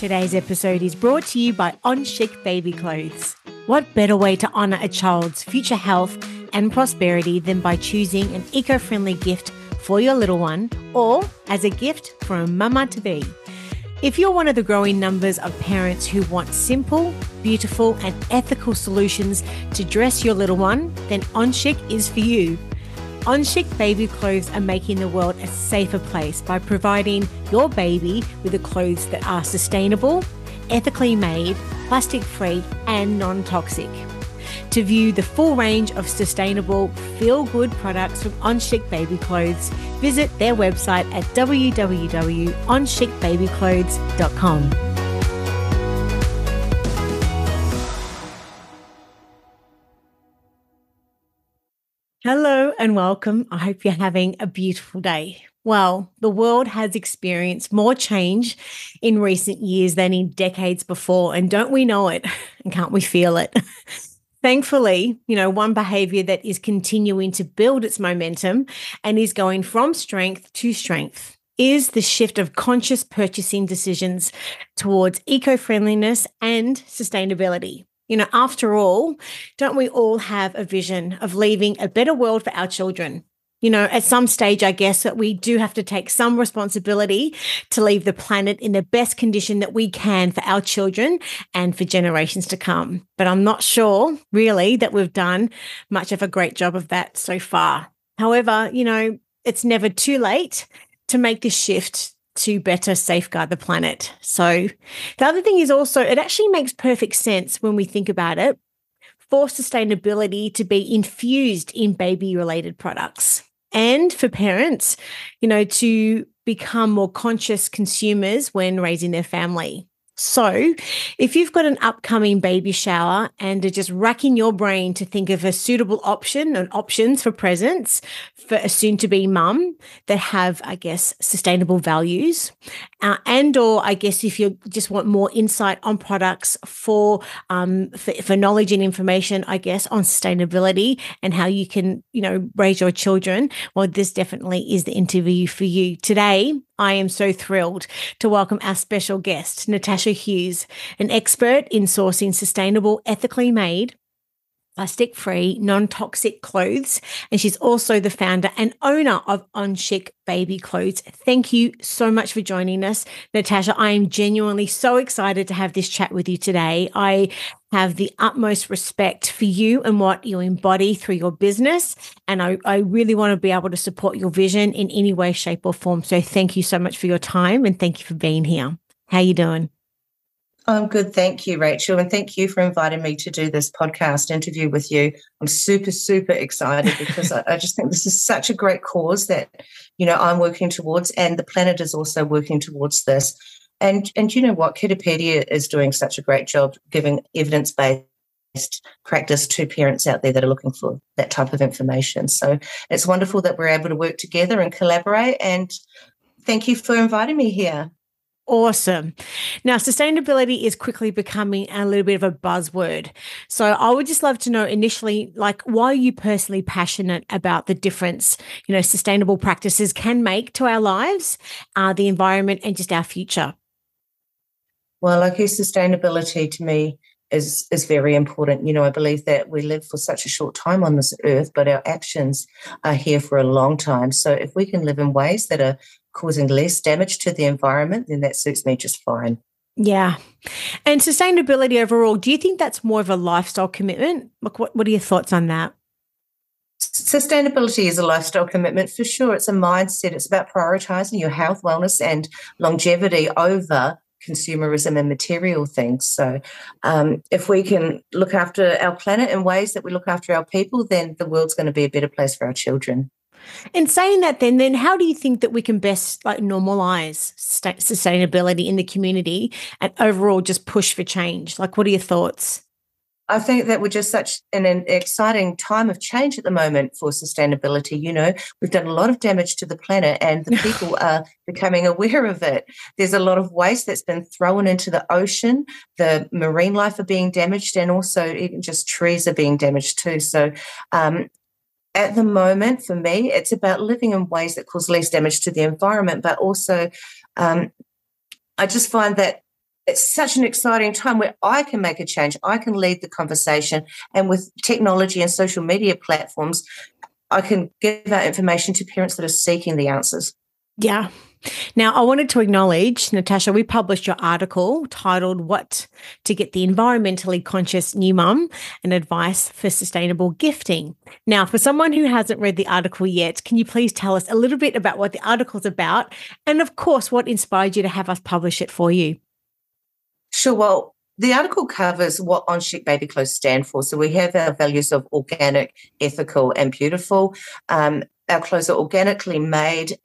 Today's episode is brought to you by On Chic Baby Clothes. What better way to honour a child's future health and prosperity than by choosing an eco friendly gift for your little one or as a gift for a mama to be? If you're one of the growing numbers of parents who want simple, beautiful, and ethical solutions to dress your little one, then On Chic is for you. On Chic baby clothes are making the world a safer place by providing your baby with the clothes that are sustainable, ethically made, plastic free, and non toxic. To view the full range of sustainable, feel good products from On Chic Baby Clothes, visit their website at www.onchicbabyclothes.com. Hello and welcome. I hope you're having a beautiful day. Well, the world has experienced more change in recent years than in decades before. And don't we know it? And can't we feel it? Thankfully, you know, one behavior that is continuing to build its momentum and is going from strength to strength is the shift of conscious purchasing decisions towards eco friendliness and sustainability. You know, after all, don't we all have a vision of leaving a better world for our children? You know, at some stage, I guess that we do have to take some responsibility to leave the planet in the best condition that we can for our children and for generations to come. But I'm not sure really that we've done much of a great job of that so far. However, you know, it's never too late to make this shift to better safeguard the planet. So, the other thing is also, it actually makes perfect sense when we think about it for sustainability to be infused in baby related products and for parents, you know, to become more conscious consumers when raising their family. So, if you've got an upcoming baby shower and are just racking your brain to think of a suitable option and options for presents for a soon to be mum that have, I guess, sustainable values, uh, and or I guess if you just want more insight on products for, um, for for knowledge and information, I guess on sustainability and how you can, you know, raise your children, well, this definitely is the interview for you today. I am so thrilled to welcome our special guest, Natasha Hughes, an expert in sourcing sustainable, ethically made, plastic free, non toxic clothes. And she's also the founder and owner of On Chic Baby Clothes. Thank you so much for joining us, Natasha. I am genuinely so excited to have this chat with you today. I have the utmost respect for you and what you embody through your business. And I, I really want to be able to support your vision in any way, shape, or form. So thank you so much for your time and thank you for being here. How you doing? I'm good. Thank you, Rachel. And thank you for inviting me to do this podcast interview with you. I'm super, super excited because I, I, just think this is such a great cause that, you know, I'm working towards and the planet is also working towards this. And and you know what? Kiddipedia is doing such a great job giving evidence-based practice to parents out there that are looking for that type of information. So it's wonderful that we're able to work together and collaborate. And thank you for inviting me here. Awesome. Now, sustainability is quickly becoming a little bit of a buzzword. So, I would just love to know initially, like, why are you personally passionate about the difference, you know, sustainable practices can make to our lives, uh, the environment, and just our future? Well, guess sustainability to me is is very important. You know, I believe that we live for such a short time on this earth, but our actions are here for a long time. So if we can live in ways that are causing less damage to the environment, then that suits me just fine. Yeah. And sustainability overall, do you think that's more of a lifestyle commitment? Like what, what are your thoughts on that? Sustainability is a lifestyle commitment for sure. It's a mindset. It's about prioritizing your health, wellness, and longevity over consumerism and material things. So, um, if we can look after our planet in ways that we look after our people, then the world's going to be a better place for our children. In saying that, then, then how do you think that we can best like normalize sustainability in the community and overall just push for change? Like, what are your thoughts? I think that we're just such an, an exciting time of change at the moment for sustainability. You know, we've done a lot of damage to the planet and the people are becoming aware of it. There's a lot of waste that's been thrown into the ocean. The marine life are being damaged and also even just trees are being damaged too. So, um, at the moment, for me, it's about living in ways that cause less damage to the environment, but also um, I just find that it's such an exciting time where I can make a change. I can lead the conversation. And with technology and social media platforms, I can give out information to parents that are seeking the answers. Yeah. Now, I wanted to acknowledge, Natasha, we published your article titled What to Get the Environmentally Conscious New Mum and Advice for Sustainable Gifting. Now, for someone who hasn't read the article yet, can you please tell us a little bit about what the article's about? And of course, what inspired you to have us publish it for you? Sure. Well, the article covers what on chic baby clothes stand for. So we have our values of organic, ethical, and beautiful. Um, our clothes are organically made.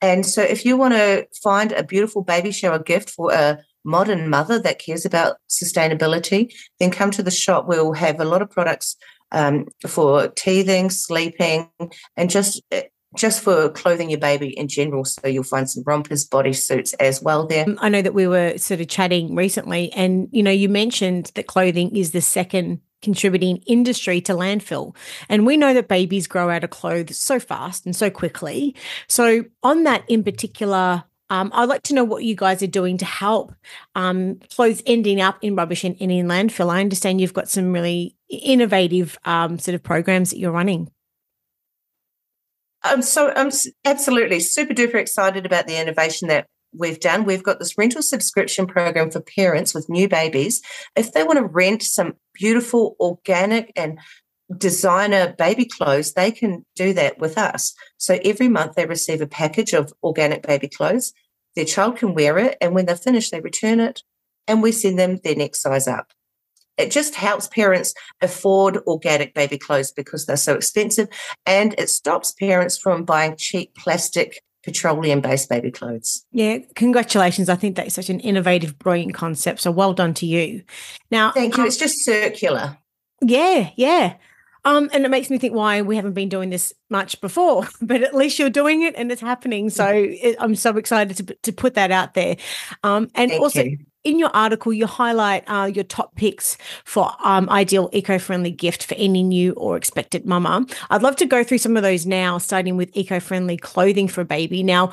And so if you want to find a beautiful baby shower gift for a modern mother that cares about sustainability, then come to the shop. We'll have a lot of products um, for teething, sleeping, and just eh, just for clothing your baby in general. So you'll find some rompers, bodysuits as well there. I know that we were sort of chatting recently, and you know, you mentioned that clothing is the second contributing industry to landfill. And we know that babies grow out of clothes so fast and so quickly. So, on that in particular, um, I'd like to know what you guys are doing to help um, clothes ending up in rubbish and, in landfill. I understand you've got some really innovative um, sort of programs that you're running. I'm so I'm absolutely super duper excited about the innovation that we've done. We've got this rental subscription program for parents with new babies. If they want to rent some beautiful organic and designer baby clothes, they can do that with us. So every month they receive a package of organic baby clothes. Their child can wear it, and when they're finished, they return it, and we send them their next size up it just helps parents afford organic baby clothes because they're so expensive and it stops parents from buying cheap plastic petroleum based baby clothes. Yeah, congratulations. I think that's such an innovative, brilliant concept. So well done to you. Now, thank you. Um, it's just circular. Yeah, yeah. Um, and it makes me think why we haven't been doing this much before, but at least you're doing it and it's happening. So it, I'm so excited to, to put that out there. Um, and Thank also, you in your article, you highlight uh, your top picks for um, ideal eco-friendly gift for any new or expected mama. I'd love to go through some of those now, starting with eco-friendly clothing for a baby. Now,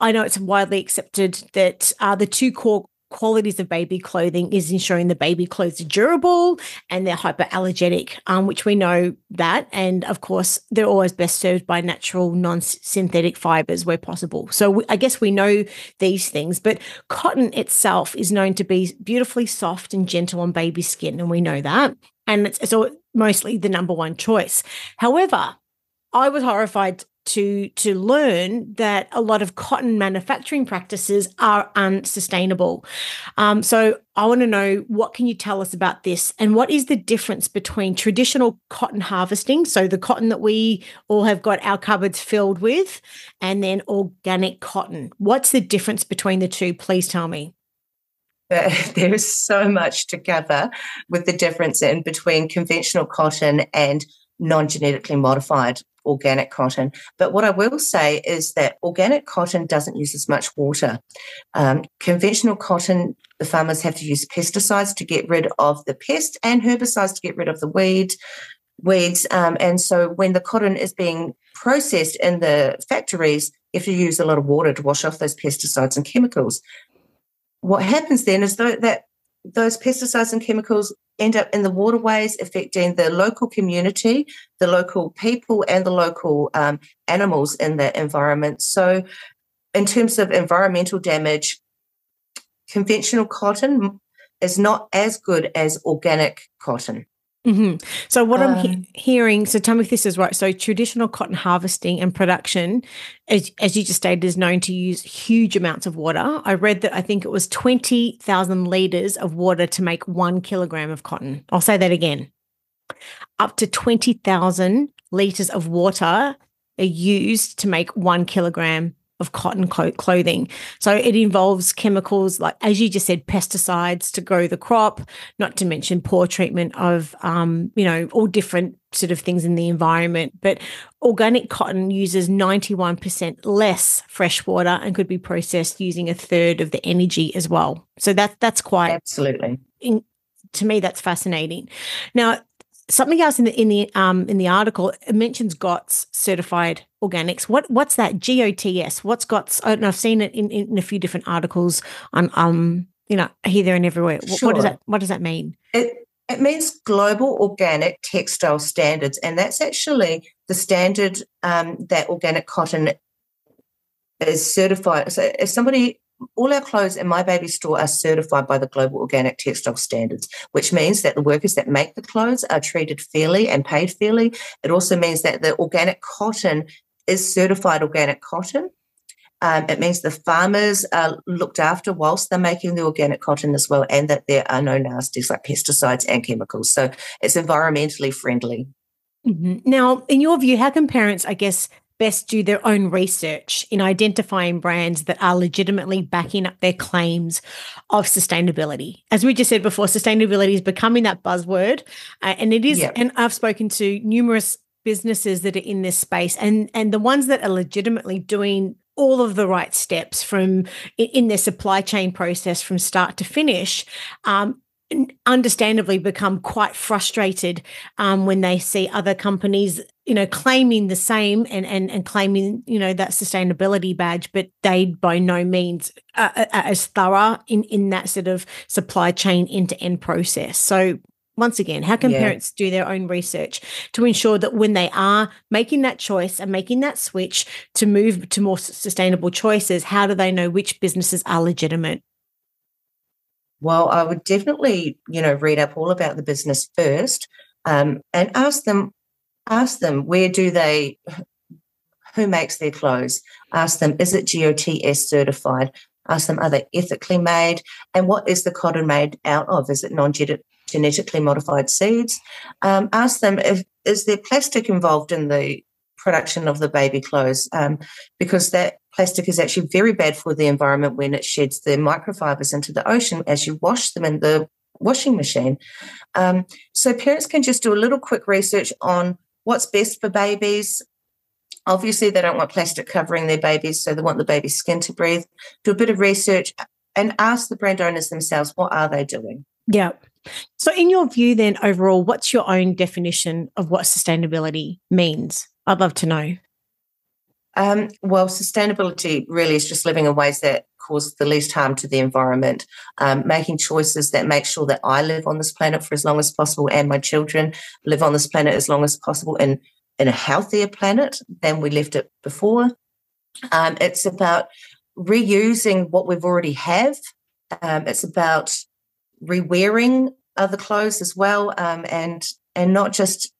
I know it's widely accepted that uh, the two core qualities of baby clothing is ensuring the baby clothes are durable and they're hypoallergenic, um, which we know that. And of course, they're always best served by natural, non synthetic fibers where possible. So we, I guess we know these things, but cotton itself is known to be beautifully soft and gentle on baby skin. And we know that. And it's, it's mostly the number one choice. However, I was horrified to to learn that a lot of cotton manufacturing practices are unsustainable. Um, so I want to know what can you tell us about this, and what is the difference between traditional cotton harvesting, so the cotton that we all have got our cupboards filled with, and then organic cotton. What's the difference between the two? Please tell me. There is so much to cover with the difference in between conventional cotton and non genetically modified organic cotton. But what I will say is that organic cotton doesn't use as much water. Um, conventional cotton, the farmers have to use pesticides to get rid of the pest and herbicides to get rid of the weed. Weeds, um, and so when the cotton is being processed in the factories, if you have to use a lot of water to wash off those pesticides and chemicals. What happens then is that, that those pesticides and chemicals end up in the waterways, affecting the local community, the local people, and the local um, animals in the environment. So, in terms of environmental damage, conventional cotton is not as good as organic cotton. Mm-hmm. So what um, I'm he- hearing, so tell me if this is right. So traditional cotton harvesting and production, as, as you just stated, is known to use huge amounts of water. I read that I think it was 20,000 liters of water to make one kilogram of cotton. I'll say that again. Up to 20,000 liters of water are used to make one kilogram of cotton clothing. So it involves chemicals like, as you just said, pesticides to grow the crop, not to mention poor treatment of, um, you know, all different sort of things in the environment. But organic cotton uses 91% less fresh water and could be processed using a third of the energy as well. So that that's quite absolutely. In, to me, that's fascinating. Now, something else in the in the um in the article it mentions GOTS certified organics. What what's that? GOTS. What's GOTS? I. I've seen it in, in a few different articles on um you know, here, there, and everywhere. Sure. What does that What does that mean? It it means global organic textile standards, and that's actually the standard um, that organic cotton is certified. So, if somebody all our clothes in my baby store are certified by the global organic textile standards which means that the workers that make the clothes are treated fairly and paid fairly it also means that the organic cotton is certified organic cotton um, it means the farmers are looked after whilst they're making the organic cotton as well, and that there are no nasties like pesticides and chemicals. So it's environmentally friendly. Mm-hmm. Now, in your view, how can parents, I guess, best do their own research in identifying brands that are legitimately backing up their claims of sustainability. As we just said before, sustainability is becoming that buzzword, uh, and it is. Yep. And I've spoken to numerous businesses that are in this space, and and the ones that are legitimately doing all of the right steps from in their supply chain process from start to finish um, understandably become quite frustrated um, when they see other companies you know claiming the same and and, and claiming you know that sustainability badge but they by no means are, are as thorough in in that sort of supply chain end to end process so once again, how can yeah. parents do their own research to ensure that when they are making that choice and making that switch to move to more sustainable choices, how do they know which businesses are legitimate? Well, I would definitely, you know, read up all about the business first um, and ask them, ask them where do they, who makes their clothes? Ask them, is it GOTS certified? Ask them, are they ethically made? And what is the cotton made out of? Is it non genetically modified seeds. Um, ask them if is there plastic involved in the production of the baby clothes um, because that plastic is actually very bad for the environment when it sheds the microfibers into the ocean as you wash them in the washing machine. Um, so parents can just do a little quick research on what's best for babies. Obviously, they don't want plastic covering their babies, so they want the baby's skin to breathe. Do a bit of research and ask the brand owners themselves what are they doing. Yeah. So, in your view, then overall, what's your own definition of what sustainability means? I'd love to know. Um, well, sustainability really is just living in ways that cause the least harm to the environment, um, making choices that make sure that I live on this planet for as long as possible and my children live on this planet as long as possible in, in a healthier planet than we left it before. Um, it's about reusing what we've already have. Um, it's about rewearing other clothes as well, um, and and not just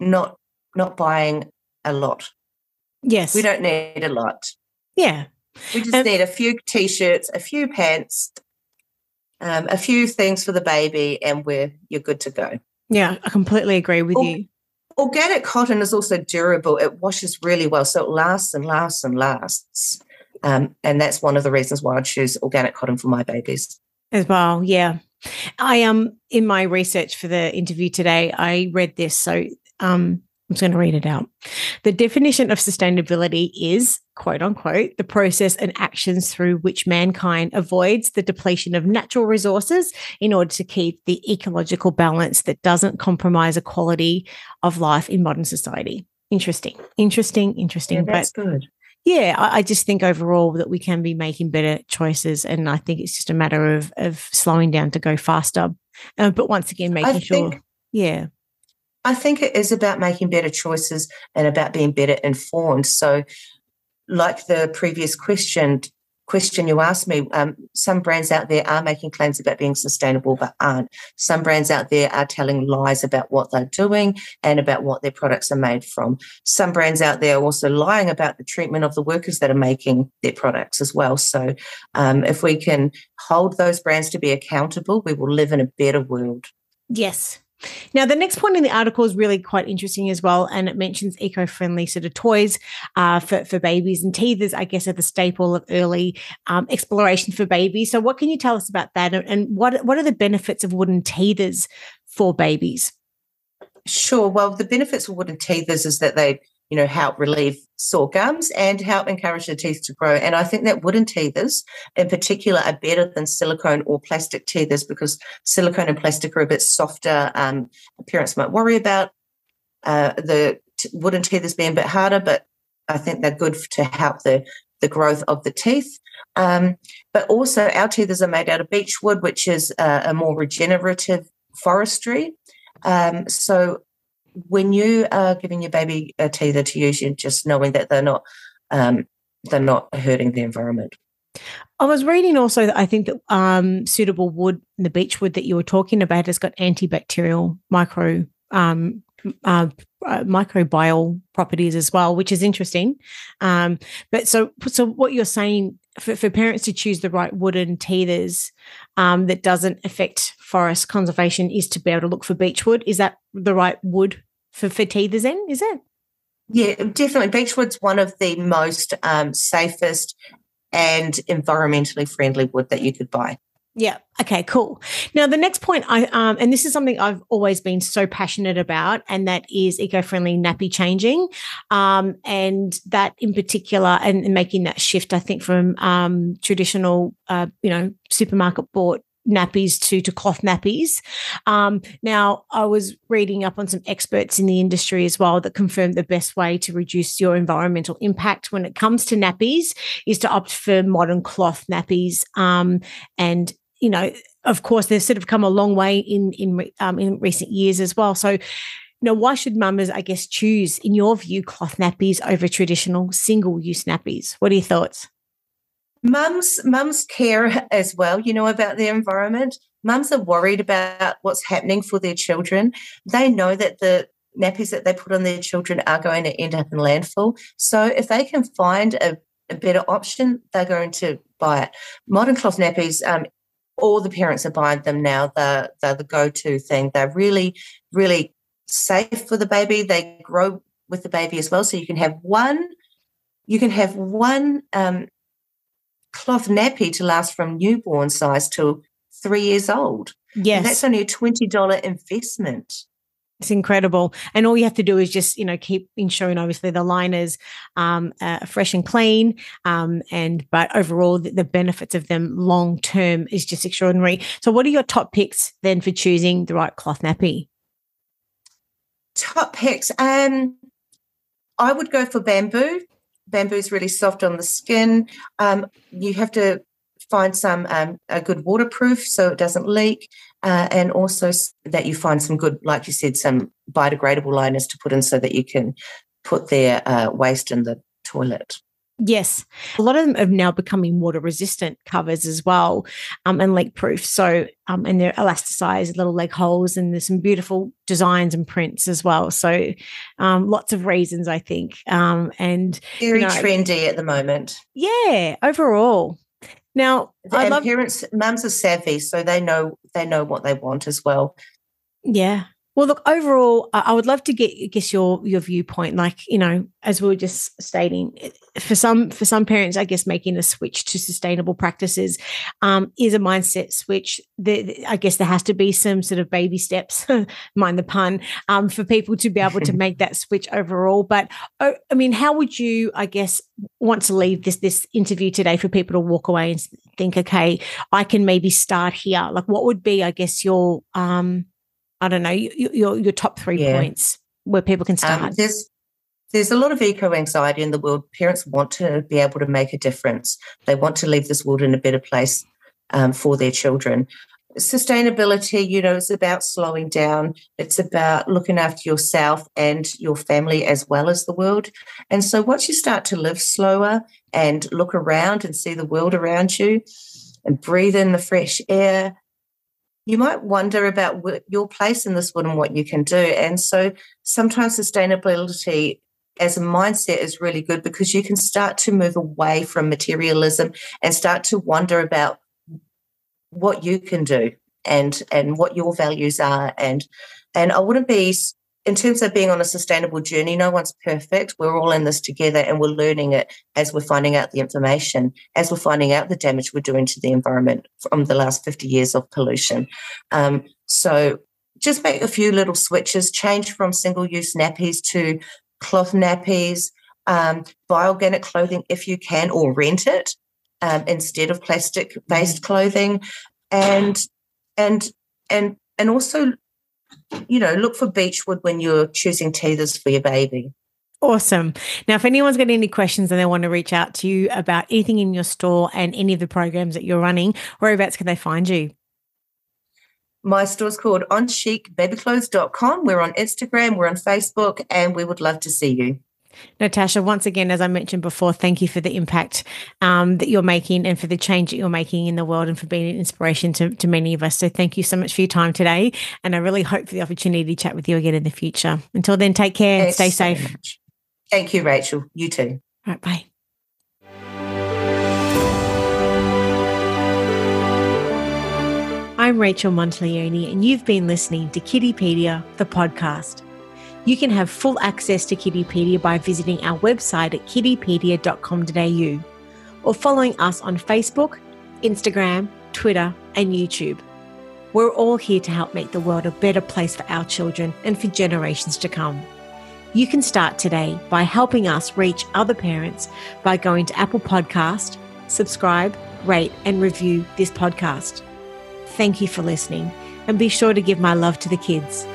not not buying a lot. Yes, we don't need a lot. Yeah, we just um, need a few t-shirts, a few pants, um, a few things for the baby, and we're you're good to go. Yeah, I completely agree with or, you. Organic cotton is also durable. It washes really well, so it lasts and lasts and lasts. Um, and that's one of the reasons why I choose organic cotton for my babies as well. Yeah, I um in my research for the interview today, I read this. So um I'm just going to read it out. The definition of sustainability is, quote unquote, the process and actions through which mankind avoids the depletion of natural resources in order to keep the ecological balance that doesn't compromise a quality of life in modern society. Interesting, interesting, interesting. Yeah, that's but, good yeah, I, I, just think overall that we can be making better choices, and I think it's just a matter of of slowing down to go faster. Uh, but once again, making sure, yeah. I think it is about making better choices and about being better informed. So, like the previous question, question you asked me, um, some brands out there are making claims about being sustainable but aren't. Some brands out there are telling lies about what they're doing and about what their products are made from. Some brands out there are also lying about the treatment of the workers that are making their products as well. So, um, if we can hold those brands to be accountable, we will live in a better world. Yes, now, the next point in the article is really quite interesting as well, and it mentions eco-friendly sort of toys uh, for for babies and teethers. I guess are the staple of early um, exploration for babies. So, what can you tell us about that, and what what are the benefits of wooden teethers for babies? Sure. Well, the benefits of wooden teethers is that they you know, help relieve sore gums and help encourage the teeth to grow. And I think that wooden teethers in particular are better than silicone or plastic teethers because silicone and plastic are a bit softer. Um, parents might worry about uh, the t- wooden teethers being a bit harder, but I think they're good to help the the growth of the teeth. Um, but also, our teethers are made out of beech wood, which is uh, a more regenerative forestry. Um, so, when you are giving your baby a teether to use, you're just knowing that they're not um, they're not hurting the environment. I was reading also that I think that um, suitable wood, the beech wood that you were talking about, has got antibacterial micro um, uh, uh, microbial properties as well, which is interesting. Um, but so, so what you're saying for, for, parents to choose the right wooden teethers um, that doesn't affect forest conservation is to be able to look for beech wood. Is that the right wood for, for teethers? Then is it? Yeah, definitely. Beechwood's one of the most um, safest and environmentally friendly wood that you could buy. Yeah. Okay. Cool. Now, the next point, I um, and this is something I've always been so passionate about, and that is eco-friendly nappy changing, um, and that in particular, and, and making that shift, I think, from um, traditional, uh, you know, supermarket bought nappies to to cloth nappies. Um, now, I was reading up on some experts in the industry as well that confirmed the best way to reduce your environmental impact when it comes to nappies is to opt for modern cloth nappies. Um, and you know, of course, they've sort of come a long way in in um, in recent years as well. So. You know, why should mamas, I guess, choose, in your view, cloth nappies over traditional single-use nappies? What are your thoughts? Mums, mums care as well, you know, about the environment. Mums are worried about what's happening for their children. They know that the nappies that they put on their children are going to end up in landfill. So if they can find a, a better option, they're going to buy it. Modern cloth nappies, um, all the parents are buying them now. They're, they're the go-to thing. They're really, really safe for the baby. They grow with the baby as well. So you can have one, you can have one um, cloth nappy to last from newborn size till three years old. Yes. And that's only a $20 investment. It's incredible. And all you have to do is just, you know, keep ensuring obviously the liners um, fresh and clean. Um, and, but overall, the, the benefits of them long term is just extraordinary. So, what are your top picks then for choosing the right cloth nappy? Top picks. Um, I would go for bamboo bamboo is really soft on the skin. Um, you have to find some um, a good waterproof so it doesn't leak, uh, and also that you find some good, like you said, some biodegradable liners to put in so that you can put their uh, waste in the toilet. Yes. A lot of them are now becoming water resistant covers as well um, and leak proof. So, um, and they're elasticized little leg holes and there's some beautiful designs and prints as well. So, um, lots of reasons, I think. Um, and very you know, trendy at the moment. Yeah, overall. Now, and love- parents, mums are savvy, so they know they know what they want as well. Yeah, well, look, overall, I would love to get, I guess, your your viewpoint. Like, you know, as we were just stating, for some for some parents, I guess making a switch to sustainable practices um, is a mindset switch. The, I guess there has to be some sort of baby steps, mind the pun, um, for people to be able to make that switch overall. But oh, I mean, how would you, I guess, want to leave this this interview today for people to walk away and think, okay, I can maybe start here. Like, what would be, I guess, your um, I don't know, your your top three yeah. points where people can um, start? Um, there's there's a lot of eco anxiety in the world. Parents want to be able to make a difference. They want to leave this world in a better place um, for their children. Sustainability, you know, is about slowing down. It's about looking after yourself and your family as well as the world. And so, once you start to live slower and look around and see the world around you, and breathe in the fresh air you might wonder about what, your place in this world and what you can do. And so sometimes sustainability as a mindset is really good because you can start to move away from materialism and start to wonder about what you can do and and what your values are and and I wouldn't be in terms of being on a sustainable journey, no one's perfect. We're all in this together and we're learning it as we're finding out the information, as we're finding out the damage we're doing to the environment from the last 50 years of pollution. Um, so just make a few little switches, change from single use nappies to cloth nappies, um, buy organic clothing if you can, or rent it um, instead of plastic based mm-hmm. clothing. And, and, and, and also you know, look for beechwood when you're choosing teethers for your baby. Awesome. Now, if anyone's got any questions and they want to reach out to you about anything in your store and any of the programs that you're running, whereabouts can they find you? My store's called onchicbabyclothes.com. We're on Instagram, we're on Facebook, and we would love to see you. Natasha, once again, as I mentioned before, thank you for the impact um, that you're making and for the change that you're making in the world and for being an inspiration to, to many of us. So, thank you so much for your time today. And I really hope for the opportunity to chat with you again in the future. Until then, take care. Thanks stay safe. So thank you, Rachel. You too. All right. Bye. I'm Rachel Monteleone, and you've been listening to Kiddipedia, the podcast. You can have full access to Kiddipedia by visiting our website at kiddipedia.com.au or following us on Facebook, Instagram, Twitter, and YouTube. We're all here to help make the world a better place for our children and for generations to come. You can start today by helping us reach other parents by going to Apple Podcast, subscribe, rate, and review this podcast. Thank you for listening, and be sure to give my love to the kids.